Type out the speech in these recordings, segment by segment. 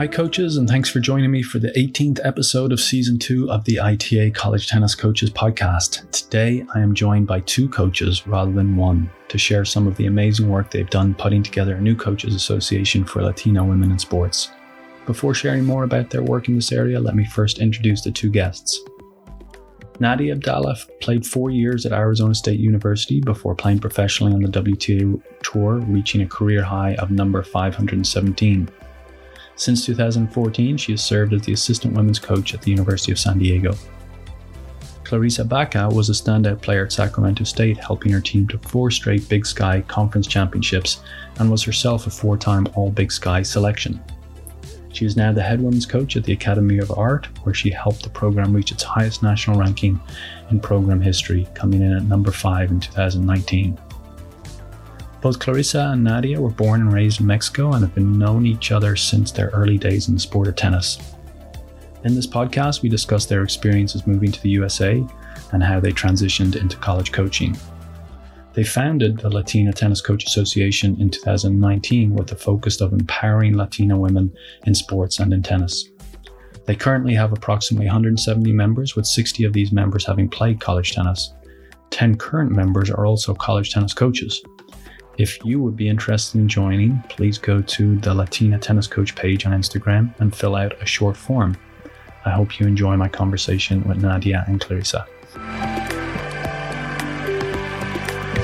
Hi, coaches, and thanks for joining me for the 18th episode of season two of the ITA College Tennis Coaches podcast. Today, I am joined by two coaches rather than one to share some of the amazing work they've done putting together a new coaches association for Latino women in sports. Before sharing more about their work in this area, let me first introduce the two guests. Nadia Abdallah played four years at Arizona State University before playing professionally on the WTA Tour, reaching a career high of number 517. Since 2014, she has served as the assistant women's coach at the University of San Diego. Clarissa Baca was a standout player at Sacramento State, helping her team to four straight Big Sky Conference championships and was herself a four time All Big Sky selection. She is now the head women's coach at the Academy of Art, where she helped the program reach its highest national ranking in program history, coming in at number 5 in 2019. Both Clarissa and Nadia were born and raised in Mexico and have been known each other since their early days in the sport of tennis. In this podcast, we discuss their experiences moving to the USA and how they transitioned into college coaching. They founded the Latina Tennis Coach Association in 2019 with the focus of empowering Latina women in sports and in tennis. They currently have approximately 170 members, with 60 of these members having played college tennis. 10 current members are also college tennis coaches. If you would be interested in joining, please go to the Latina Tennis Coach page on Instagram and fill out a short form. I hope you enjoy my conversation with Nadia and Clarissa.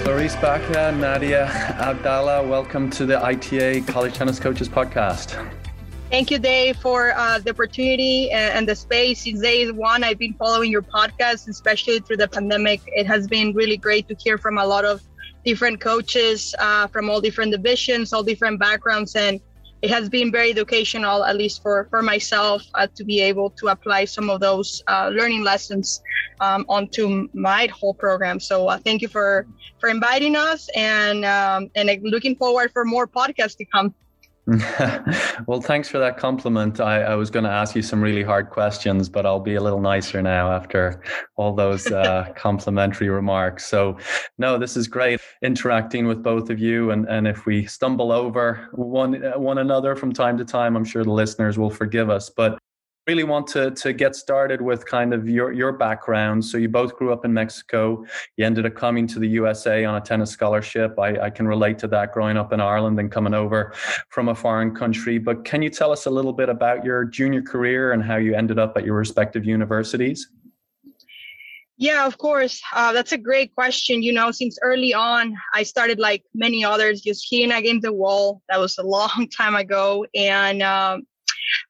Clarissa Baca, Nadia Abdallah, welcome to the ITA College Tennis Coaches podcast. Thank you, Dave, for uh, the opportunity and, and, the space. Since day one, I've been following your podcast, especially through the pandemic. It has been really great to hear from a lot of different coaches uh, from all different divisions, all different backgrounds, and it has been very educational, at least for for myself, uh, to be able to apply some of those uh, learning lessons um, onto my whole program. So uh, thank you for for inviting us, and um, and looking forward for more podcasts to come. well, thanks for that compliment. I, I was going to ask you some really hard questions, but I'll be a little nicer now after all those uh, complimentary remarks. So, no, this is great interacting with both of you. And, and if we stumble over one, one another from time to time, I'm sure the listeners will forgive us. But really want to to get started with kind of your your background. So you both grew up in Mexico. You ended up coming to the USA on a tennis scholarship. I, I can relate to that growing up in Ireland and coming over from a foreign country. But can you tell us a little bit about your junior career and how you ended up at your respective universities? Yeah, of course. Uh, that's a great question. You know, since early on, I started like many others, just hitting against the wall. That was a long time ago, and um,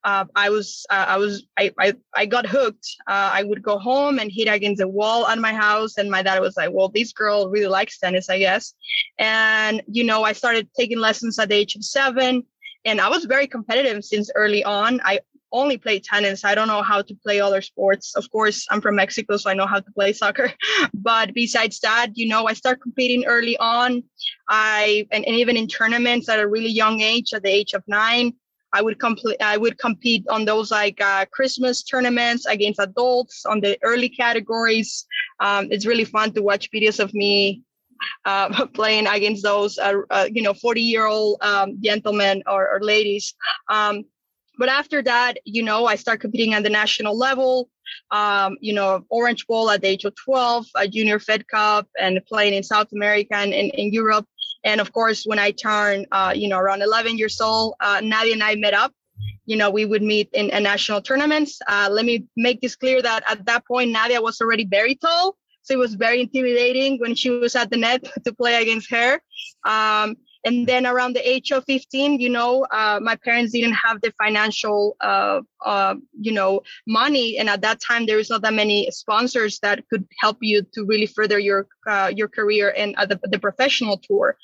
uh, I was uh, I was I, I, I got hooked. Uh, I would go home and hit against the wall at my house, and my dad was like, "Well, this girl really likes tennis, I guess." And you know, I started taking lessons at the age of seven, and I was very competitive since early on. I only play tennis. I don't know how to play other sports. Of course, I'm from Mexico, so I know how to play soccer. but besides that, you know, I start competing early on. I and, and even in tournaments at a really young age, at the age of nine. I would complete. I would compete on those like uh, Christmas tournaments against adults on the early categories. Um, it's really fun to watch videos of me uh, playing against those, uh, uh you know, 40 year old um, gentlemen or, or ladies. Um, but after that, you know, I start competing at the national level. Um, you know, Orange Bowl at the age of 12, a Junior Fed Cup, and playing in South America and in, in Europe. And of course, when I turned, uh, you know, around 11 years old, uh, Nadia and I met up. You know, we would meet in, in national tournaments. Uh, let me make this clear that at that point, Nadia was already very tall. So it was very intimidating when she was at the net to play against her. Um, and then around the age of 15 you know uh, my parents didn't have the financial uh, uh, you know money. And at that time there was not that many sponsors that could help you to really further your uh, your career and uh, the, the professional tour.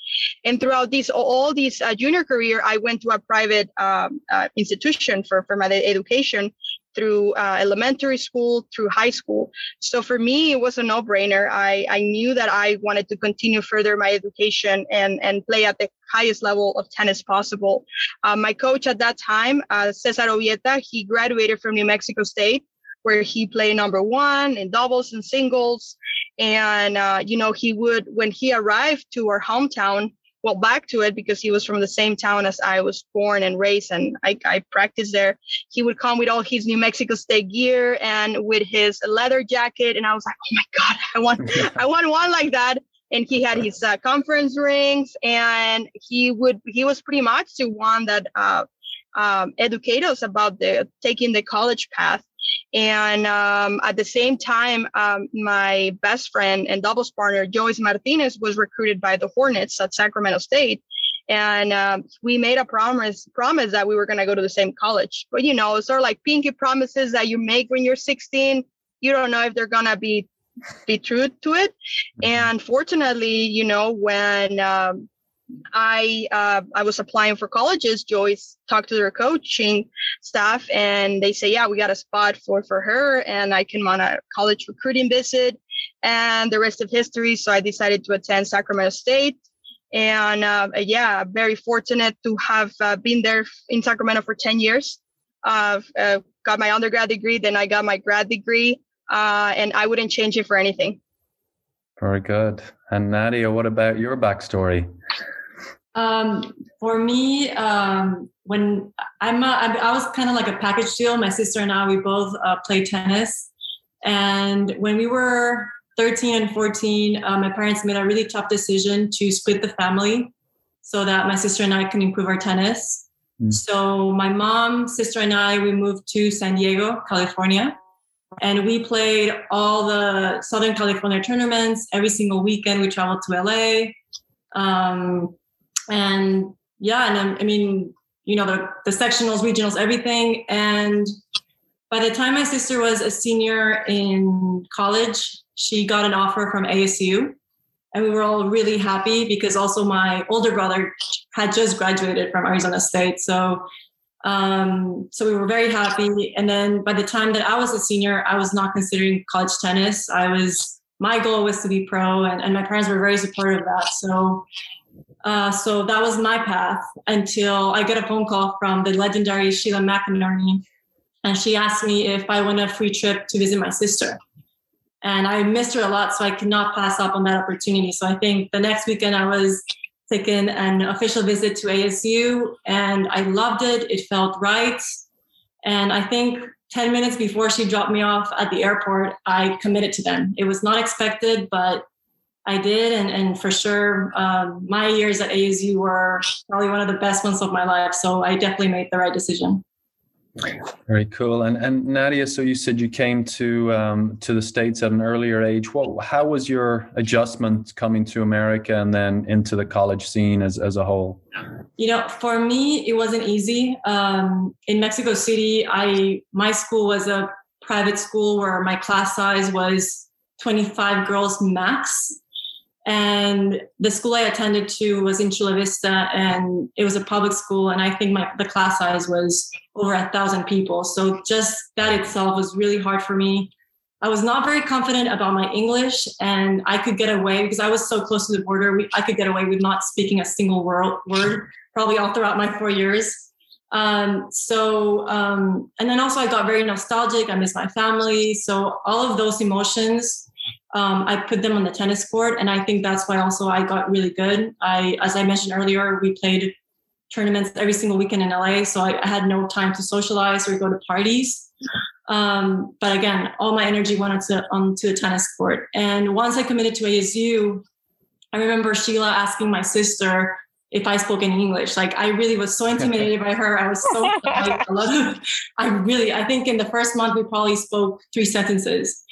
And throughout these all these uh, junior career i went to a private um, institution for for my education through uh, elementary school through high school. So for me it was a no-brainer. I, I knew that i wanted to continue further my education and, and play at the highest level of tennis possible. Uh, my coach at that time uh, cesar ovieta he graduated from new mexico state where he played number one in doubles and singles. And uh, you know he would when he arrived to our hometown well back to it because he was from the same town as I was born and raised, and I, I practiced there. He would come with all his New Mexico State gear and with his leather jacket, and I was like, oh my god, I want I want one like that. And he had his uh, conference rings, and he would he was pretty much the one that uh, um, educate us about the taking the college path and um, at the same time, um, my best friend and doubles partner, Joyce Martinez, was recruited by the Hornets at Sacramento State. And um, we made a promise promise that we were going to go to the same college. But, you know, sort of like pinky promises that you make when you're 16. You don't know if they're going to be be true to it. Mm-hmm. And fortunately, you know, when um, I uh, I was applying for colleges. Joyce talked to their coaching staff, and they say, "Yeah, we got a spot for for her, and I can on a college recruiting visit." And the rest of history. So I decided to attend Sacramento State, and uh, yeah, very fortunate to have uh, been there in Sacramento for ten years. Uh, got my undergrad degree, then I got my grad degree, uh, and I wouldn't change it for anything. Very good. And Nadia, what about your backstory? Um, for me, um, when I'm, a, I was kind of like a package deal. My sister and I, we both uh, play tennis, and when we were 13 and 14, uh, my parents made a really tough decision to split the family so that my sister and I can improve our tennis. Mm. So my mom, sister, and I, we moved to San Diego, California. And we played all the Southern California tournaments every single weekend. We traveled to LA. Um, and yeah, and I mean, you know, the, the sectionals, regionals, everything. And by the time my sister was a senior in college, she got an offer from ASU. And we were all really happy because also my older brother had just graduated from Arizona State. So um, so we were very happy. And then by the time that I was a senior, I was not considering college tennis. I was my goal was to be pro, and, and my parents were very supportive of that. So uh, so that was my path until I get a phone call from the legendary Sheila McInerney. And she asked me if I want a free trip to visit my sister. And I missed her a lot, so I could not pass up on that opportunity. So I think the next weekend I was taking an official visit to ASU and I loved it. It felt right. And I think 10 minutes before she dropped me off at the airport, I committed to them. It was not expected, but I did, and and for sure, um, my years at ASU were probably one of the best ones of my life. So I definitely made the right decision. Very cool. And and Nadia, so you said you came to um, to the states at an earlier age. What how was your adjustment coming to America and then into the college scene as as a whole? You know, for me, it wasn't easy. Um, in Mexico City, I my school was a private school where my class size was 25 girls max and the school I attended to was in Chula Vista, and it was a public school. And I think my the class size was over a thousand people. So just that itself was really hard for me. I was not very confident about my English, and I could get away because I was so close to the border. We, I could get away with not speaking a single word, word probably all throughout my four years. Um, so, um, and then also I got very nostalgic. I miss my family. So all of those emotions um, I put them on the tennis court, and I think that's why also I got really good. I, as I mentioned earlier, we played tournaments every single weekend in LA, so I, I had no time to socialize or go to parties. Um, but again, all my energy went onto onto the tennis court. And once I committed to ASU, I remember Sheila asking my sister if I spoke in English. Like I really was so intimidated by her. I was so I, really I think in the first month we probably spoke three sentences.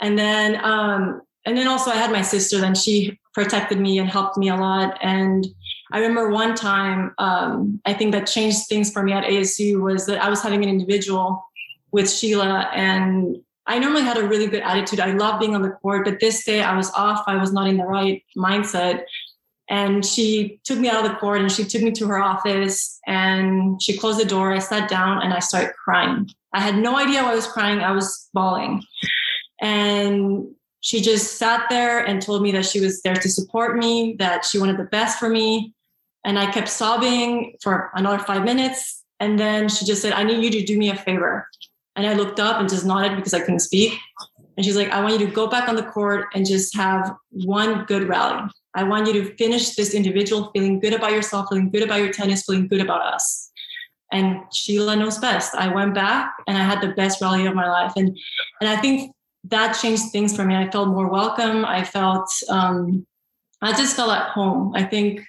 And then, um, and then also I had my sister. Then she protected me and helped me a lot. And I remember one time, um, I think that changed things for me at ASU was that I was having an individual with Sheila, and I normally had a really good attitude. I love being on the court, but this day I was off. I was not in the right mindset. And she took me out of the court and she took me to her office and she closed the door. I sat down and I started crying. I had no idea why I was crying. I was bawling. And she just sat there and told me that she was there to support me, that she wanted the best for me. And I kept sobbing for another five minutes. And then she just said, I need you to do me a favor. And I looked up and just nodded because I couldn't speak. And she's like, I want you to go back on the court and just have one good rally. I want you to finish this individual feeling good about yourself, feeling good about your tennis, feeling good about us. And Sheila knows best. I went back and I had the best rally of my life. And and I think that changed things for me. I felt more welcome. I felt um, I just felt at home. I think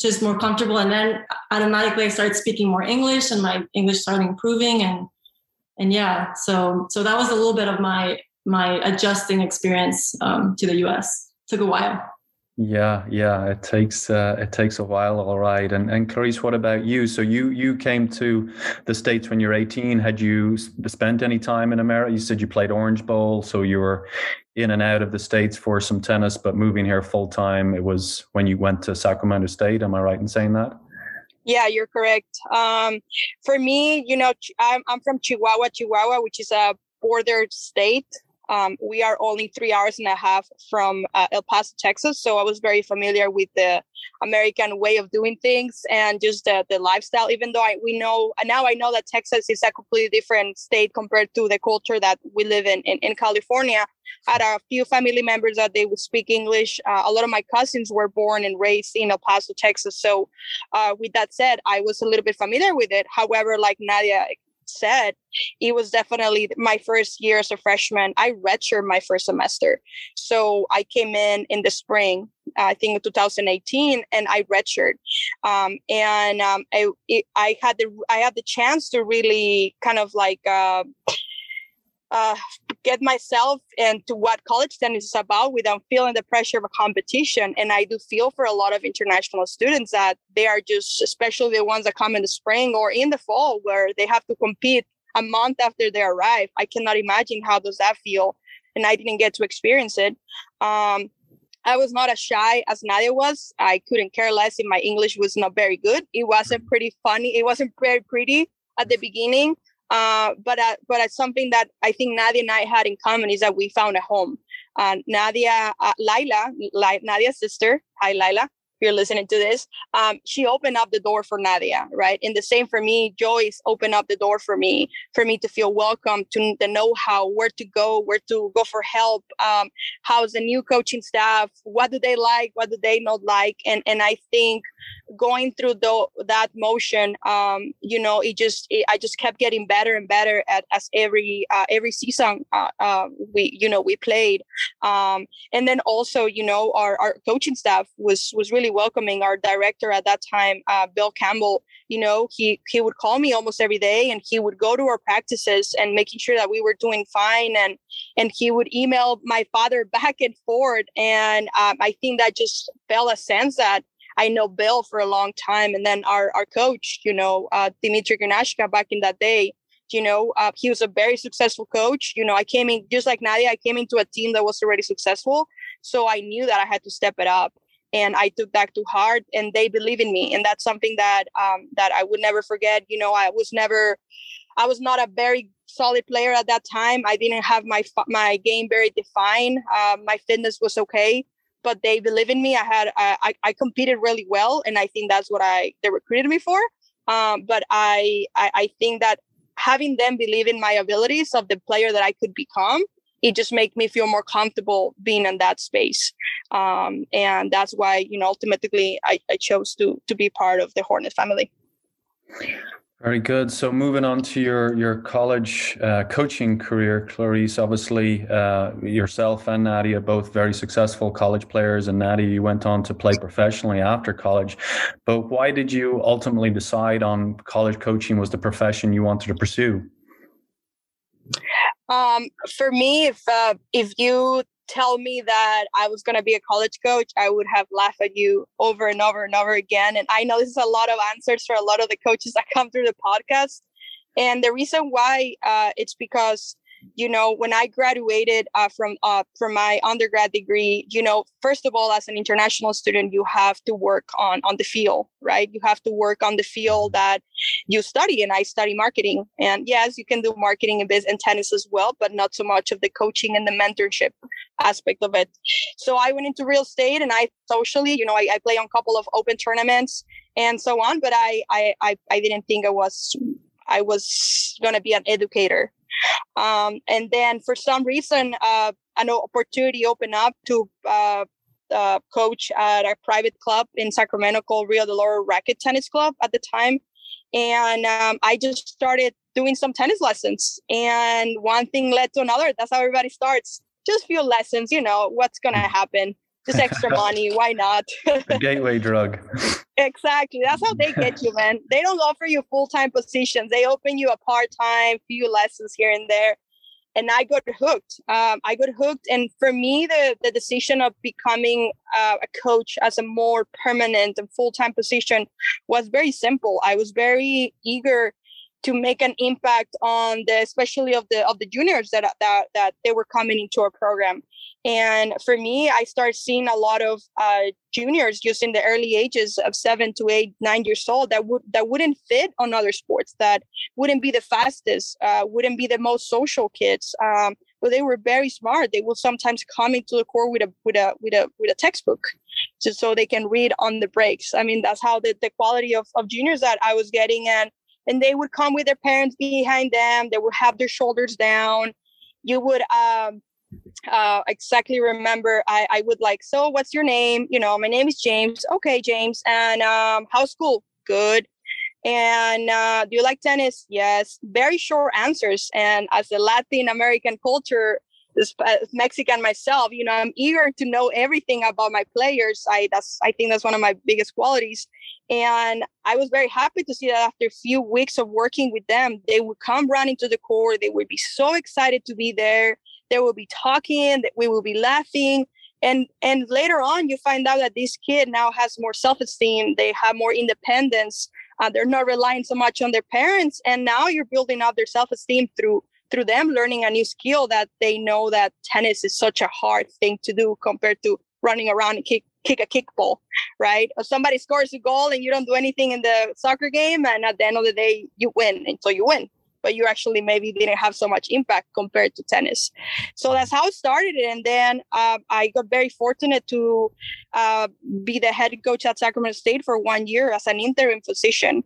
just more comfortable. And then automatically I started speaking more English and my English started improving and and yeah, so so that was a little bit of my my adjusting experience um, to the US. Took a while. Yeah, yeah, it takes uh, it takes a while, all right. And and Clarice, what about you? So you you came to the states when you're 18. Had you spent any time in America? You said you played Orange Bowl, so you were in and out of the states for some tennis, but moving here full time. It was when you went to Sacramento State. Am I right in saying that? Yeah, you're correct. Um, for me, you know, I'm I'm from Chihuahua, Chihuahua, which is a border state um, we are only three hours and a half from uh, El Paso, Texas. So I was very familiar with the American way of doing things and just the, the lifestyle, even though I, we know now I know that Texas is a completely different state compared to the culture that we live in in, in California. I had a few family members that they would speak English. Uh, a lot of my cousins were born and raised in El Paso, Texas. So, uh, with that said, I was a little bit familiar with it. However, like Nadia said, it was definitely my first year as a freshman. I redshirted my first semester. So I came in in the spring, I think in 2018, and I redshirted. Um, and um, I, it, I had the I had the chance to really kind of like uh, uh, get myself into what college tennis is about without feeling the pressure of a competition. And I do feel for a lot of international students that they are just, especially the ones that come in the spring or in the fall, where they have to compete a month after they arrive. I cannot imagine how does that feel, and I didn't get to experience it. Um, I was not as shy as Nadia was. I couldn't care less if my English was not very good. It wasn't pretty funny. It wasn't very pretty at the beginning. Uh, but uh, but it's something that I think Nadia and I had in common is that we found a home. Uh, Nadia, uh, Laila, Nadia's sister, hi Laila, you're listening to this, um, she opened up the door for Nadia, right? And the same for me, Joyce opened up the door for me, for me to feel welcome, to the know-how, where to go, where to go for help, um, how's the new coaching staff, what do they like, what do they not like, and and I think going through the, that motion, um, you know, it just it, I just kept getting better and better at as every uh, every season uh, uh, we you know we played, um, and then also you know our, our coaching staff was was really welcoming. Our director at that time, uh, Bill Campbell, you know, he he would call me almost every day, and he would go to our practices and making sure that we were doing fine, and and he would email my father back and forth, and um, I think that just felt a sense that I know Bill for a long time, and then our our coach, you know, uh, Dimitri Gernashka back in that day. You know, uh, he was a very successful coach. You know, I came in just like Nadia. I came into a team that was already successful, so I knew that I had to step it up and I took that to heart and they believe in me and that's something that um, that I would never forget you know I was never I was not a very solid player at that time I didn't have my my game very defined uh, my fitness was okay but they believe in me I had I, I competed really well and I think that's what I they recruited me for um, but I, I I think that having them believe in my abilities of the player that I could become it just made me feel more comfortable being in that space um, and that's why you know ultimately I, I chose to to be part of the hornet family very good. So moving on to your your college uh, coaching career, Clarice. Obviously, uh, yourself and Nadia both very successful college players, and Nadia, you went on to play professionally after college. But why did you ultimately decide on college coaching was the profession you wanted to pursue? Um, for me, if uh, if you tell me that I was going to be a college coach, I would have laughed at you over and over and over again. And I know this is a lot of answers for a lot of the coaches that come through the podcast. And the reason why uh, it's because you know when i graduated uh, from uh, from my undergrad degree you know first of all as an international student you have to work on on the field right? You have to work on the field that you study and i study marketing. And yes you can do marketing and business and tennis as well but not so much of the coaching and the mentorship aspect of it. So i went into real estate and i socially you know i, I play on a couple of open tournaments and so on but I, I i i didn't think i was i was going to be an educator Um, and then for some reason, uh, an opportunity opened up to uh, uh, coach at a private club in Sacramento called Rio de Oro Racquet Tennis Club at the time. And um, I just started doing some tennis lessons. And one thing led to another. That's how everybody starts. Just few lessons, you know, what's going to happen. Just extra money. Why not? gateway drug. Exactly. That's how they get you, man. They don't offer you full time positions. They open you a part time, few lessons here and there and I got hooked. Um, I got hooked, and for me, the the decision of becoming uh, a coach as a more permanent and full time position was very simple. I was very eager to make an impact on the especially of the of the juniors that that that they were coming into our program. And for me i started seeing a lot of uh, juniors just in the early ages of seven to eight nine years old that would that wouldn't fit on other sports that wouldn't be the fastest uh, wouldn't be the most social kids um, but they were very smart. They will sometimes come into the core with a with a with a with a textbook just so they can read on the breaks. I mean that's how the, the quality of, of juniors that i was getting and and they would come with their parents behind them they would have their shoulders down. You would um, uh, exactly remember I, I would like so what's your name? You know my name is james. Okay james and um, how's school? Good. And uh, do you like tennis? Yes. Very short answers and as a latin american culture mexican myself you know i'm eager to know everything about my players i that's i think that's one of my biggest qualities and I was very happy to see that after a few weeks of working with them, they would come running to the court. They would be so excited to be there. They will be talking, we will be laughing. And and later on, you find out that this kid now has more self-esteem. They have more independence. Uh, they're not relying so much on their parents. And now you're building up their self-esteem through through them learning a new skill that they know that tennis is such a hard thing to do compared to running around and kick kick a kickball, right? Or somebody scores a goal and you don't do anything in the soccer game, and at the end of the day, you win, and so you win. But you actually maybe didn't have so much impact compared to tennis. So that's how it started. And then uh, I got very fortunate to uh, be the head coach at Sacramento State for one year as an interim position.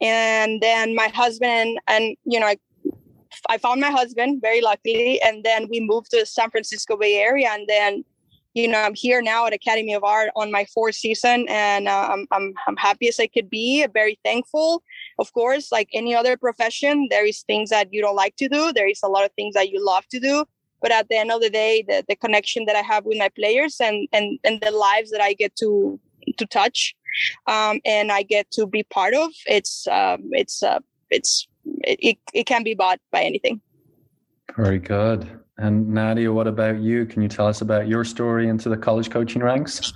And then my husband and, you know, I I found my husband very luckily, and then we moved to the San Francisco Bay Area, and then you know, I'm here now at Academy of Art on my fourth season, and uh, I'm, I'm I'm happy as I could be. Very thankful. Of course, like any other profession, there is things that you don't like to do. There is a lot of things that you love to do. But at the end of the day, the, the connection that I have with my players and and and the lives that I get to to touch, um, and I get to be part of, it's um, it's uh, it's it, it, it can be bought by anything. Very good. And Nadia, what about you? Can you tell us about your story into the college coaching ranks?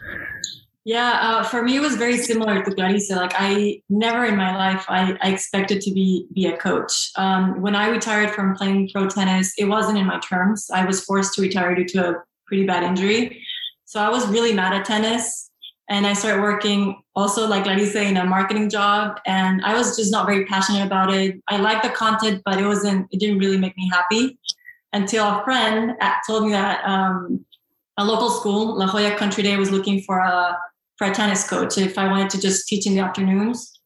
Yeah, uh, for me, it was very similar to Clarissa. Like, I never in my life I, I expected to be be a coach. Um, when I retired from playing pro tennis, it wasn't in my terms. I was forced to retire due to a pretty bad injury, so I was really mad at tennis. And I started working also, like Larissa, in a marketing job, and I was just not very passionate about it. I liked the content, but it wasn't. It didn't really make me happy until a friend told me that um, a local school, La Jolla Country Day, was looking for a for a tennis coach if I wanted to just teach in the afternoons.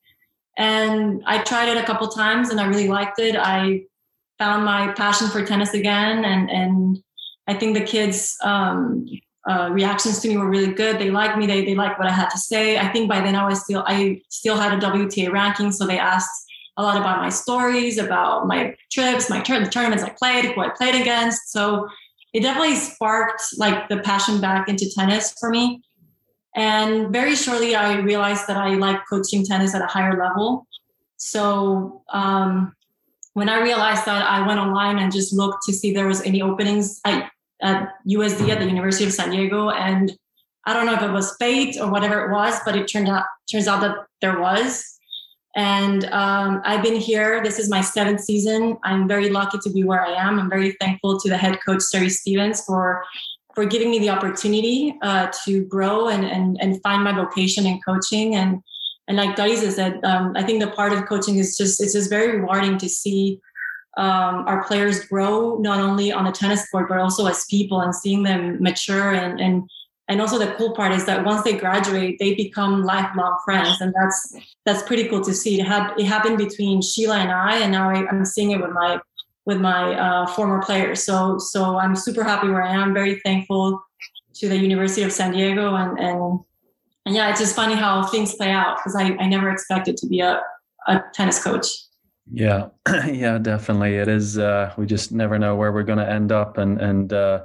And I tried it a couple times and I really liked it. I found my passion for tennis again, and and I think the kids. Um, uh, reactions to me were really good. They liked me. They they liked what I had to say. I think by then I was still I still had a WTA ranking, so they asked a lot about my stories, about my trips, my tur- the tournaments I played, who I played against. So it definitely sparked like the passion back into tennis for me. And very shortly, I realized that I like coaching tennis at a higher level. So um, when I realized that, I went online and just looked to see there was any openings at, at USD at the University of San Diego, and I don't know if it was fate or whatever it was, but it turned out turns out that there was. And um, I've been here. This is my seventh season. I'm very lucky to be where I am. I'm very thankful to the head coach, Sherri Stephens, for for giving me the opportunity uh, to grow and, and and find my vocation in coaching. And and like Clarissa said, um, I think the part of coaching is just it's just very rewarding to see um, our players grow not only on the tennis court but also as people and seeing them mature and and and also the cool part is that once they graduate they become lifelong friends and that's that's pretty cool to see it, had, it happened between sheila and i and now I, am seeing it with my with my uh, former players. So so I'm super happy where I am. Very thankful to the University of San Diego and and and yeah, it's just funny how things play out because I, I never expected to be a, a tennis coach. Yeah, yeah, definitely. It is. Uh, we just never know where we're going to end up. And and uh,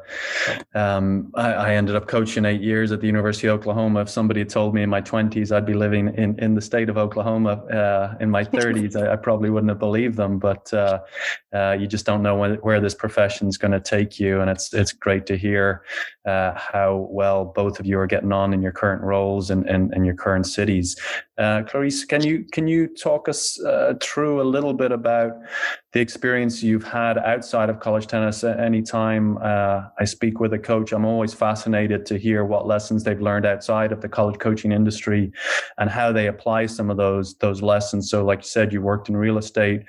um, I, I, ended up coaching eight years at the University of Oklahoma. If somebody had told me in my twenties I'd be living in, in the state of Oklahoma uh, in my thirties, I, I, probably wouldn't have believed them. But uh, uh, you just don't know when, where this profession is going to take you. And it's it's great to hear uh, how well both of you are getting on in your current roles and and, and your current cities. Clarice, can you can you talk us through a little bit about the experience you've had outside of college tennis. Anytime uh, I speak with a coach, I'm always fascinated to hear what lessons they've learned outside of the college coaching industry and how they apply some of those those lessons. So, like you said, you worked in real estate.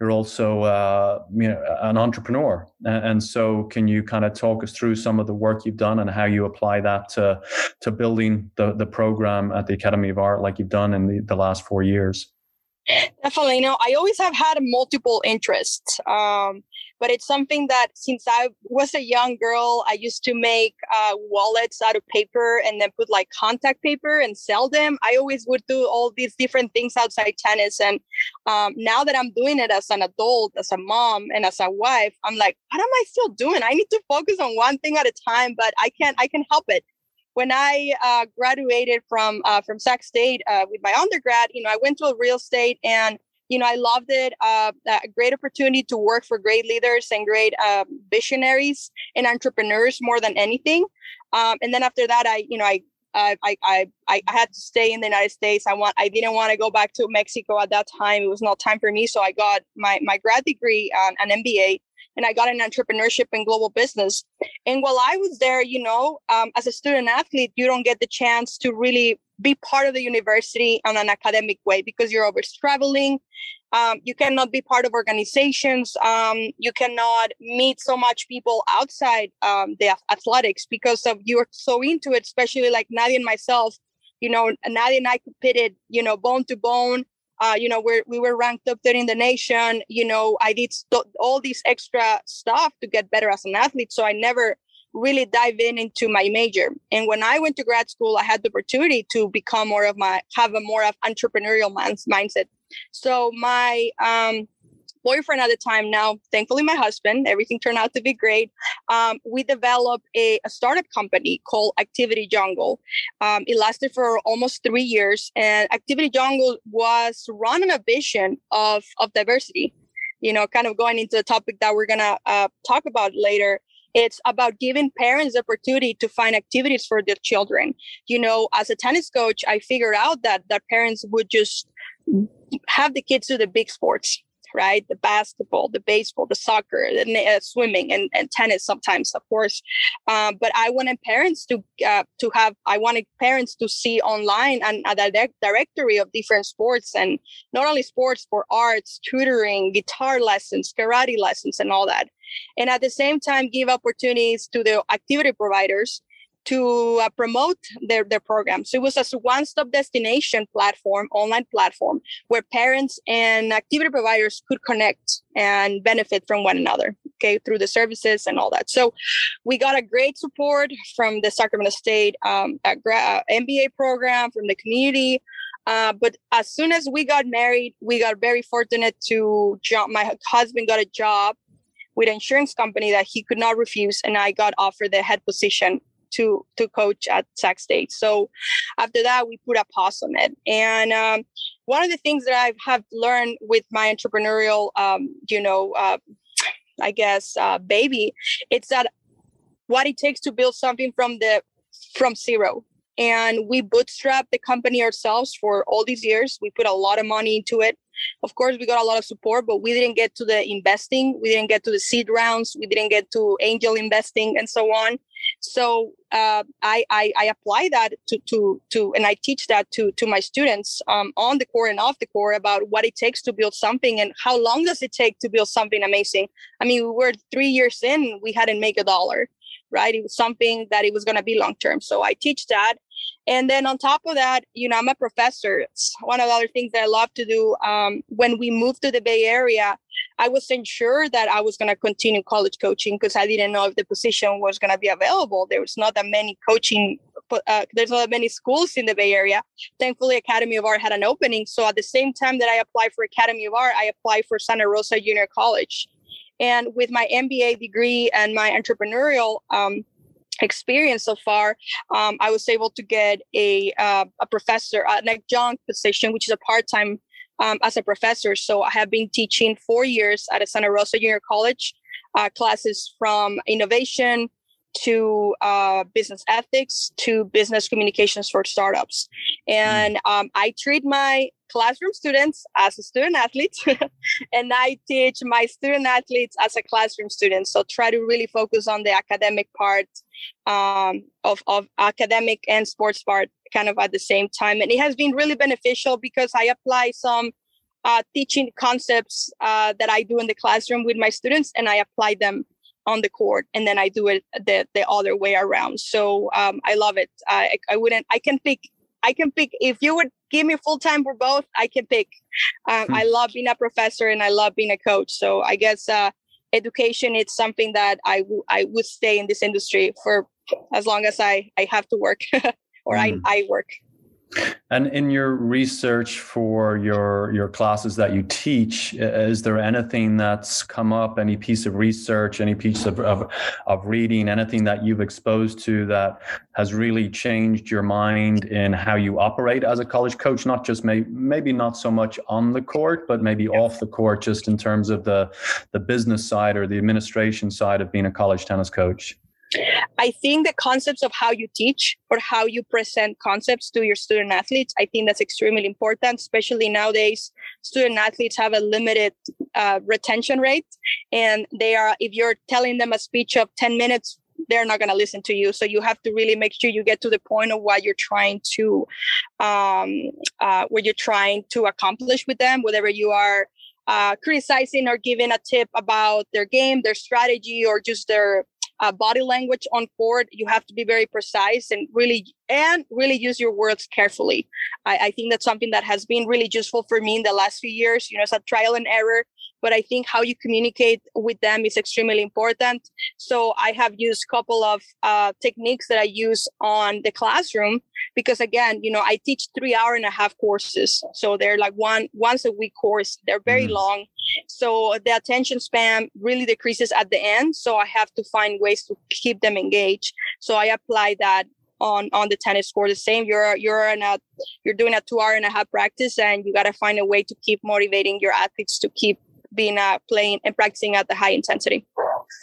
You're also uh, you know, an entrepreneur, and so can you kind of talk us through some of the work you've done and how you apply that to to building the the program at the Academy of Art, like you've done in the, the last four years? Definitely. You know, I always have had multiple interests, um, but it's something that since I was a young girl, I used to make uh, wallets out of paper and then put like contact paper and sell them. I always would do all these different things outside tennis. And um, now that I'm doing it as an adult, as a mom, and as a wife, I'm like, what am I still doing? I need to focus on one thing at a time, but I can't, I can help it when I uh, graduated from uh, from Sac State uh, with my undergrad, you know, I went to real estate and you know I loved it. Uh, a great opportunity to work for great leaders and great um, visionaries and entrepreneurs more than anything. Um, and then after that, I you know I. I, I I I had to stay in the United States. I want I didn't want to go back to Mexico at that time. It was not time for me. So I got my my grad degree, um, an MBA, and I got an entrepreneurship and global business. And while I was there, you know, um, as a student athlete, you don't get the chance to really be part of the university on an academic way because you're always traveling. Um, you cannot be part of organizations. Um, you cannot meet so much people outside um, the athletics because of you're so into it, especially like Nadia and myself. You know, Nadia and I competed, you know, bone to bone uh, you know, we're, we were ranked up there in the nation. You know, I did st- all these extra stuff to get better as an athlete. So I never really dive in into my major. And when I went to grad school, I had the opportunity to become more of my, have a more of entrepreneurial mindset. So my, um, boyfriend at the time. Now thankfully my husband everything turned out to be great. Um, we developed a, a, startup company called activity jungle. Um, it lasted for almost three years and activity jungle was run on a vision of, of diversity. You know kind of going into the topic that we're gonna uh, talk about later it's about giving parents the opportunity to find activities for their children. You know as a tennis coach i figured out that that parents would just have the kids do the big sports right? The basketball, the baseball, the soccer, the uh, swimming, and, and tennis sometimes, of course. Um, but I wanted parents to uh, to have. I wanted parents to see online and a direct directory of different sports, and not only sports for arts, tutoring, guitar lessons, karate lessons, and all that. And at the same time, give opportunities to the activity providers to uh, promote their, their program. So it was a one-stop destination platform, online platform, where parents and activity providers could connect and benefit from one another, okay, through the services and all that. So we got a great support from the Sacramento State um, gra- MBA uh, program, from the community. Uh, but as soon as we got married, we got very fortunate to jump. My husband got a job with an insurance company that he could not refuse, and I got offered the head position to to coach at Sac State. So after that, we put a pause on it. And um, one of the things that I have learned with my entrepreneurial, um, you know, uh, I guess uh, baby, it's that what it takes to build something from the from zero. And we bootstrap the company ourselves for all these years. We put a lot of money into it. Of course, we got a lot of support, but we didn't get to the investing. We didn't get to the seed rounds. We didn't get to angel investing and so on. So uh, I, I, I apply that to to to and I teach that to to my students um, on the core and off the core about what it takes to build something and how long does it take to build something amazing. I mean, we were three years in, we hadn't made a dollar, right? It was something that it was going to be long term. So I teach that. And then on top of that, you know, I'm a professor. It's one of the other things that I love to do. Um, when we moved to the Bay Area, I wasn't sure that I was going to continue college coaching because I didn't know if the position was going to be available. There was not that many coaching, uh, there's not that many schools in the Bay Area. Thankfully, Academy of Art had an opening. So at the same time that I applied for Academy of Art, I applied for Santa Rosa Junior College. And with my MBA degree and my entrepreneurial um, experience so far, um, I was able to get a uh, a professor, an adjunct position, which is a part time um, as a professor. So I have been teaching four years at a Santa Rosa Junior College, uh, classes from innovation to uh, business ethics to business communications for startups. And um, I treat my classroom students as a student athlete and I teach my student athletes as a classroom student. So try to really focus on the academic part um, of, of academic and sports part kind of at the same time. And it has been really beneficial because I apply some uh, teaching concepts uh, that I do in the classroom with my students and I apply them on the court and then I do it the, the other way around. So um, I love it. I, I wouldn't, I can pick I can pick if you would give me full time for both. I can pick. Um, hmm. I love being a professor and I love being a coach. So I guess uh, education is something that I, w- I would stay in this industry for as long as I I have to work or mm. I hmm. I work. And in your research for your your classes that you teach, is there anything that's come up? Any piece of research, any piece of, of, of reading, anything that you've exposed to that has really changed your mind in how you operate as a college coach? Not just may, maybe not so much on the court, but maybe off the court, just in terms of the the business side or the administration side of being a college tennis coach. I think the concepts of how you teach or how you present concepts to your student athletes, I think that's extremely important, especially nowadays. Student athletes have a limited uh, retention rate, and they are, if you're telling them a speech of 10 minutes, they're not going to listen to you. So you have to really make sure you get to the point of what you're trying to, um, uh, what you're trying to accomplish with them, whatever you are uh, criticizing or giving a tip about their game, their strategy, or just their uh, body language on court. You have to be very precise and really and really use your words carefully. I, I think that's something that has been really useful for me in the last few years. You know, it's a trial and error but I think how you communicate with them is extremely important. So I have used a couple of uh, techniques that I use on the classroom because again, you know, I teach three hour and a half courses. So they're like one once a week course. They're very mm long. So the attention span really decreases at the end. So I have to find ways to keep them engaged. So I apply that on on the tennis court the same you're you're in a you're doing a two hour and a half practice and you got to find a way to keep motivating your athletes to keep being uh, playing and practicing at the high intensity.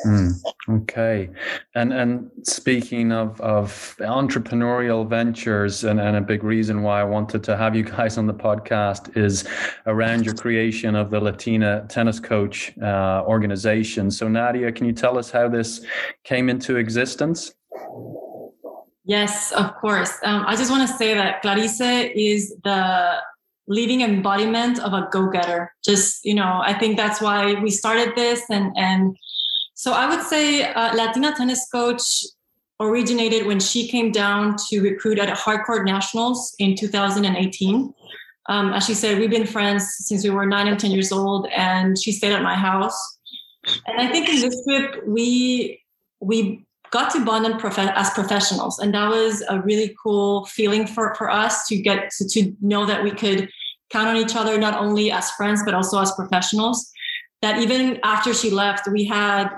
Mm, okay, and and speaking of of entrepreneurial ventures, and, and a big reason why I wanted to have you guys on the podcast is around your creation of the Latina Tennis Coach uh, organization. So Nadia, can you tell us how this came into existence? Yes, of course. Um, I just want to say that Clarice is the living embodiment of a go-getter. Just you know i think that's why we started this and and so i would say uh, latina tennis coach originated when she came down to recruit at hardcourt nationals in 2018 um, as she said we've been friends since we were nine and ten years old and she stayed at my house. And i think in this trip we we got to bond as professionals. And that was a really cool feeling for, for us to get to, to know that we could count on each other not only as friends but also as professionals. That even after she left we had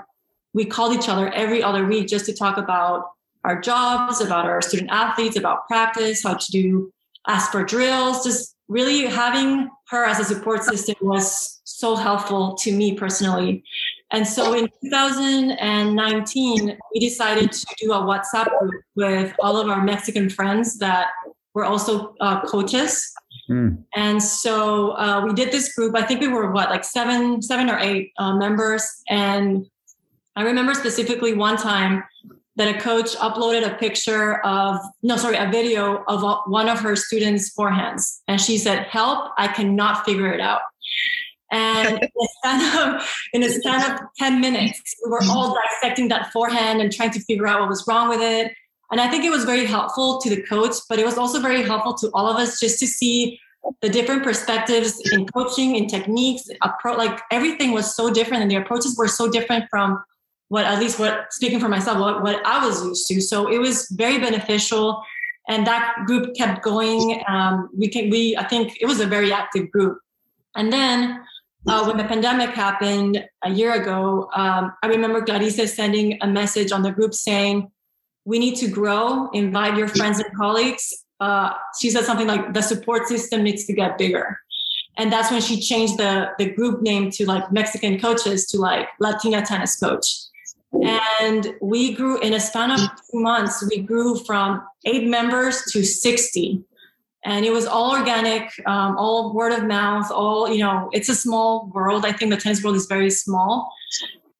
we called each other every other week just to talk about our jobs about our student athletes about practice how to do ask for drills. Just really having her as a support system was so helpful to me personally and so in 2019 we decided to do a whatsapp group with all of our mexican friends that were also uh, coaches Mm. And so uh, we did this group. I think we were what, like seven, seven or eight uh, members. And I remember specifically one time that a coach uploaded a picture of, no, sorry, a video of one of her students' forehands. And she said, Help, I cannot figure it out. And in a, span of, in a span of 10 minutes, we were all dissecting that forehand and trying to figure out what was wrong with it. And I think it was very helpful to the coach, but it was also very helpful to all of us just to see the different perspectives in coaching, in techniques, approach, like everything was so different, and the approaches were so different from what, at least, what speaking for myself, what, what I was used to. So it was very beneficial, and that group kept going. Um, we can, we, I think it was a very active group, and then. Uh, when the pandemic happened a year ago, um, I remember Clarice sending a message on the group saying, we need to grow, invite your friends and colleagues. Uh, she said something like the support system needs to get bigger. And that's when she changed the, the group name to like Mexican coaches to like Latina tennis coach. And we grew in a span of two months, we grew from eight members to 60. And it was all organic, um, all word of mouth, all, you know, it's a small world. I think the tennis world is very small.